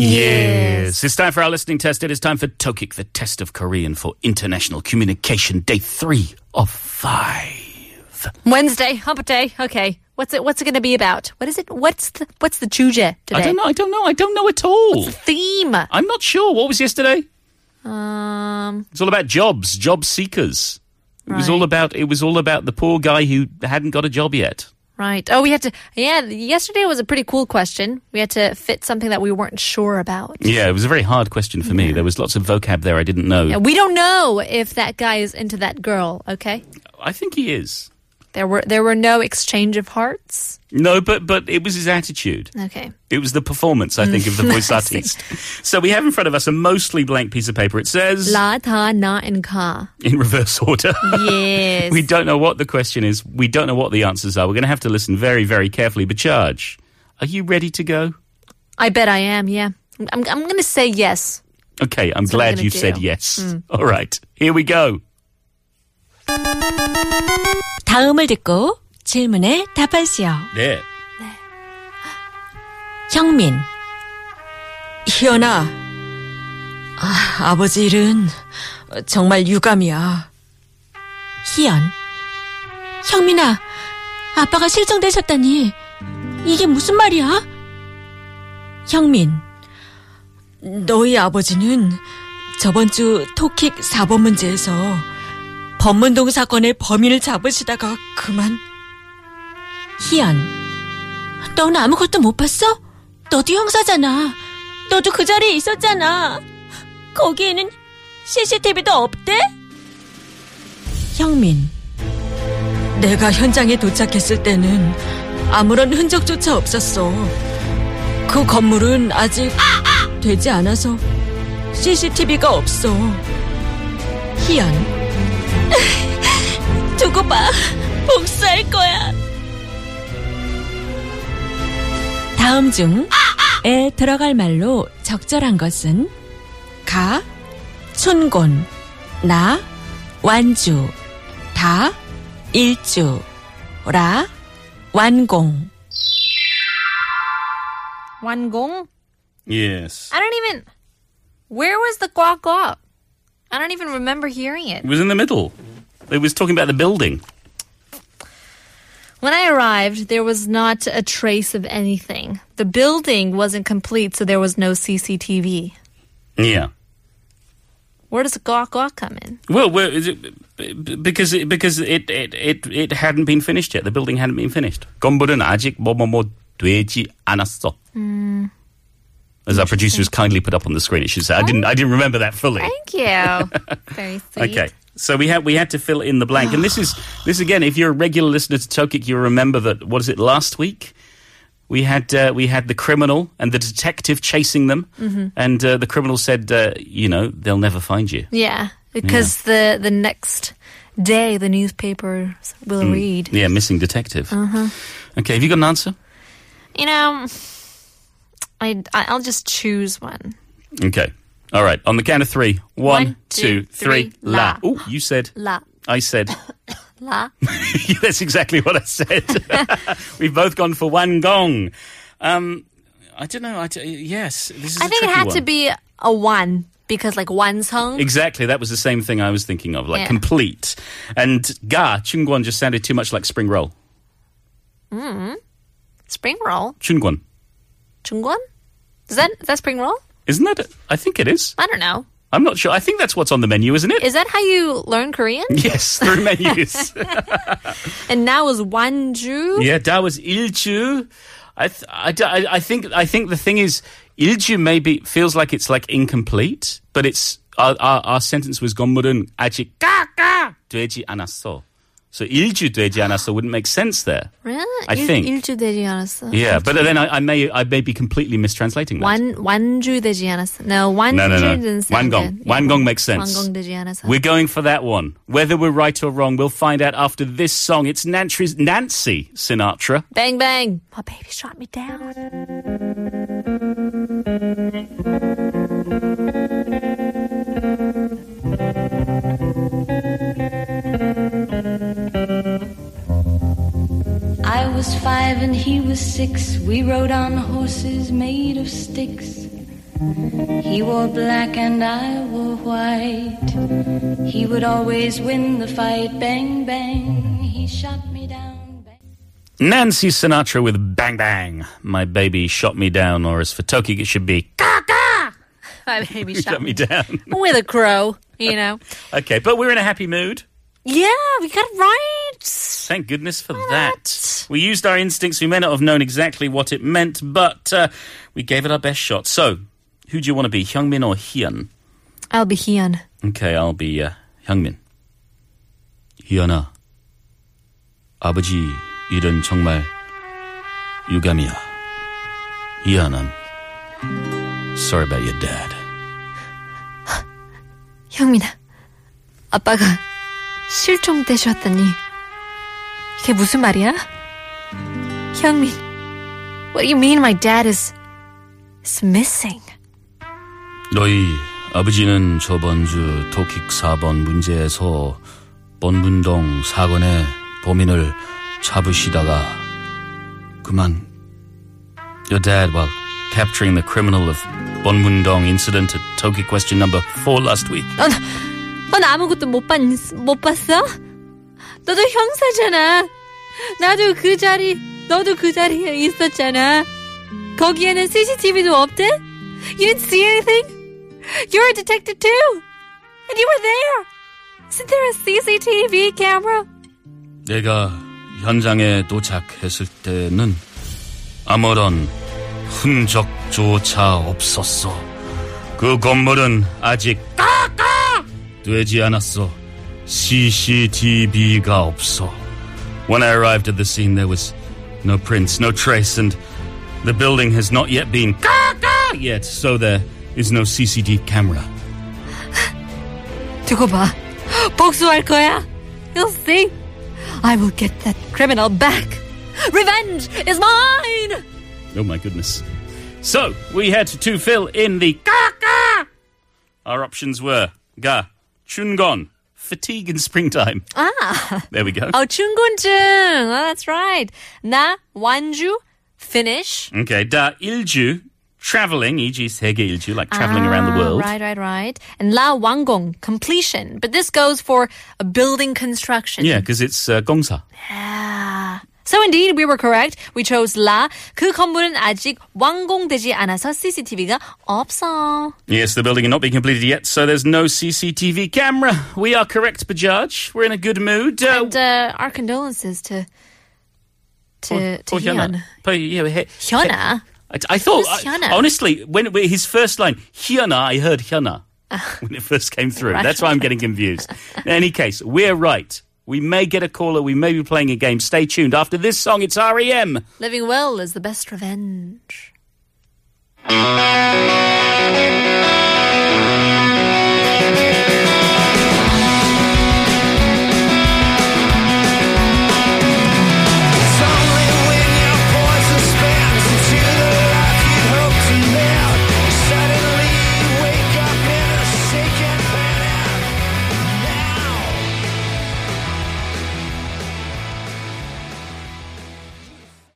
Yes. It's time for our listening test. It is time for Tokik, the test of Korean for international communication, day three of five. Wednesday, hump day. Okay. What's it what's it gonna be about? What is it what's the what's the chuje today? I don't know. I don't know. I don't know at all. Theme. I'm not sure. What was yesterday? Um It's all about jobs, job seekers. It was all about. It was all about the poor guy who hadn't got a job yet. Right. Oh we had to yeah, yesterday was a pretty cool question. We had to fit something that we weren't sure about. Yeah, it was a very hard question for me. There was lots of vocab there I didn't know. Yeah, we don't know if that guy is into that girl, okay? I think he is. There were there were no exchange of hearts. No, but but it was his attitude. Okay. It was the performance, I think, of the voice artist. So we have in front of us a mostly blank piece of paper. It says La ta na and ka. in reverse order. Yes. we don't know what the question is. We don't know what the answers are. We're going to have to listen very, very carefully. But Charge, are you ready to go? I bet I am, yeah. I'm I'm gonna say yes. Okay, I'm That's I'm glad gonna you do. said yes. Hmm. All right, here we go. 다음을 듣고 질문에 답하시오. There. 형민. 희연아. 아, 아버지 일은 정말 유감이야. 희연. 형민아, 아빠가 실종되셨다니. 이게 무슨 말이야? 형민. 너희 아버지는 저번 주 토킥 4번 문제에서 법문동 사건의 범인을 잡으시다가 그만. 희연. 넌 아무것도 못 봤어? 너도 형사잖아. 너도 그 자리에 있었잖아. 거기에는 CCTV도 없대? 형민. 내가 현장에 도착했을 때는 아무런 흔적조차 없었어. 그 건물은 아직 되지 않아서 CCTV가 없어. 희연. 두고 봐. 복수할 거야. 다음 중에 들어갈 말로 적절한 것은 가, 춘곤, 나, 완주, 다, 일주, 라, 완공. Wangong? Yes. I don't even. Where was the guac guac? I don't even remember hearing it. It was in the middle. It was talking about the building. When I arrived, there was not a trace of anything. The building wasn't complete, so there was no CCTV. Yeah. Where does the guac guac come in? Well, where is it? Because it, because it, it it it hadn't been finished yet. The building hadn't been finished. 건물은 아직 뭐뭐뭐 되지 않았어. As our producers kindly put up on the screen, it should say. I didn't. I didn't remember that fully. Thank you. Very sweet. Okay. So we had we had to fill in the blank, and this is this again. If you're a regular listener to Tokik, you remember that. What is it? Last week, we had uh, we had the criminal and the detective chasing them, and uh, the criminal said, uh, "You know, they'll never find you." Yeah, because the the next day the newspapers will Mm. read. Yeah, missing detective. Okay, have you got an answer? You know, I I'll just choose one. Okay. All right. On the count of three. One, two, two, three, three. La. la. Oh, you said. La I said. la. That's exactly what I said. We've both gone for wangong. Um, I don't know. I d- yes, this is. I a think it tricky had one. to be a one because like one song. Exactly, that was the same thing I was thinking of, like Yeah. complete. And ga chungwon just sounded too much like spring roll. Mm. Spring roll. Chungwon, Chungguan, Is that is that spring roll? Isn't that? I think it is. I don't know. I'm not sure. I think that's what's on the menu, isn't it? Is that how you learn Korean? Yes, through menus. and now is wanju. Yeah, that was ilju. I, th- I, I, think I think the thing is ilju maybe feels like it's like incomplete, but it's our, our, our sentence was 건물은 아직 ka 되지 않았어. So 일주 되지 않았어 wouldn't make sense there. Really? I 일, think. 일주 되지 않았어. Yeah, but then I, I may I may be completely mistranslating that. 완 완주 되지 않았어. No, 완주 no, no, no. didn't sound 완공. good. 완공 makes sense. 완공 되지 않았어. We're going for that one. Whether we're right or wrong, we'll find out after this song. It's Nancy, Nancy Sinatra. Bang bang. My baby shot me down. Was five and he was six. We rode on horses made of sticks. He wore black and I wore white. He would always win the fight. Bang, bang. He shot me down. Bang. Nancy Sinatra with Bang Bang. My baby shot me down, or as for Toki, it should be Kaka! My baby shot, shut me down. with a crow. You know. okay, but we're in a happy mood. yeah, we got it right. Thank goodness for that. We used our instincts. We may not have known exactly what it meant, but uh, we gave it our best shot. So, who do you want to be, Hyungmin or Hyun? I'll be Hyun. Okay, I'll be uh, Hyungmin. 희연아, 아버지 일은 정말 유감이야. 희연아, sorry about your dad. 형민아, 아빠가 실종되셨다니 이게 무슨 말이야? 형민, what do you mean my dad is is missing? 너희 아버지는 저번 주 토킥 4번 문제에서 본문동 사건의 범인을 잡으시다가 그만 Your dad, while capturing the criminal of Bonmundong incident at Toki question number 4 last week. 넌, 넌 아무것도 못, 봤, 못 봤어? 너도 형사잖아. 나도 그 자리, 너도 그 자리에 있었잖아. 거기에는 CCTV도 없대? You didn't see anything? You're a detective too. And you were there. Isn't there a CCTV camera? 내가 현장에 도착했을 때는 아무런 흔적조차 없었어. 그 건물은 아직 되지 않았어. CCTV가 없어. When I arrived at the scene, there was no prints, no trace, and the building has not yet been yet, so there is no CCTV camera. 두고 봐. 복수할 거야. You'll see. I will get that criminal back. Revenge is mine. Oh my goodness. So, we had to fill in the ka Our options were ga, chungon, fatigue in springtime. Ah. There we go. Oh, 충곤증. Oh, that's right. 나 완주 finish. Okay, da ilju, traveling, e.g. 세계 ilju, like traveling around the Ah, world. Right, right, right. And la 완공 completion. But this goes for a building construction. Yeah, because it's uh, gongsa. Ah. So indeed, we were correct. We chose la. 그 건물은 아직 완공되지 않아서 CCTV가 없어. Yes, the building is not being completed yet, so there's no CCTV camera. We are correct, Bajaj. We're in a good mood. Uh, And uh, our condolences to to, to oh, Hyun. But, yeah, he- Hyuna. I, I thought, Who's I- Hyuna? honestly, when when his first line, Hyuna, I heard Hyuna when it first came through. Right. That's why I'm getting confused. In any case, we're right. We may get a caller. We may be playing a game. Stay tuned. After this song, it's REM. Living well is the best revenge.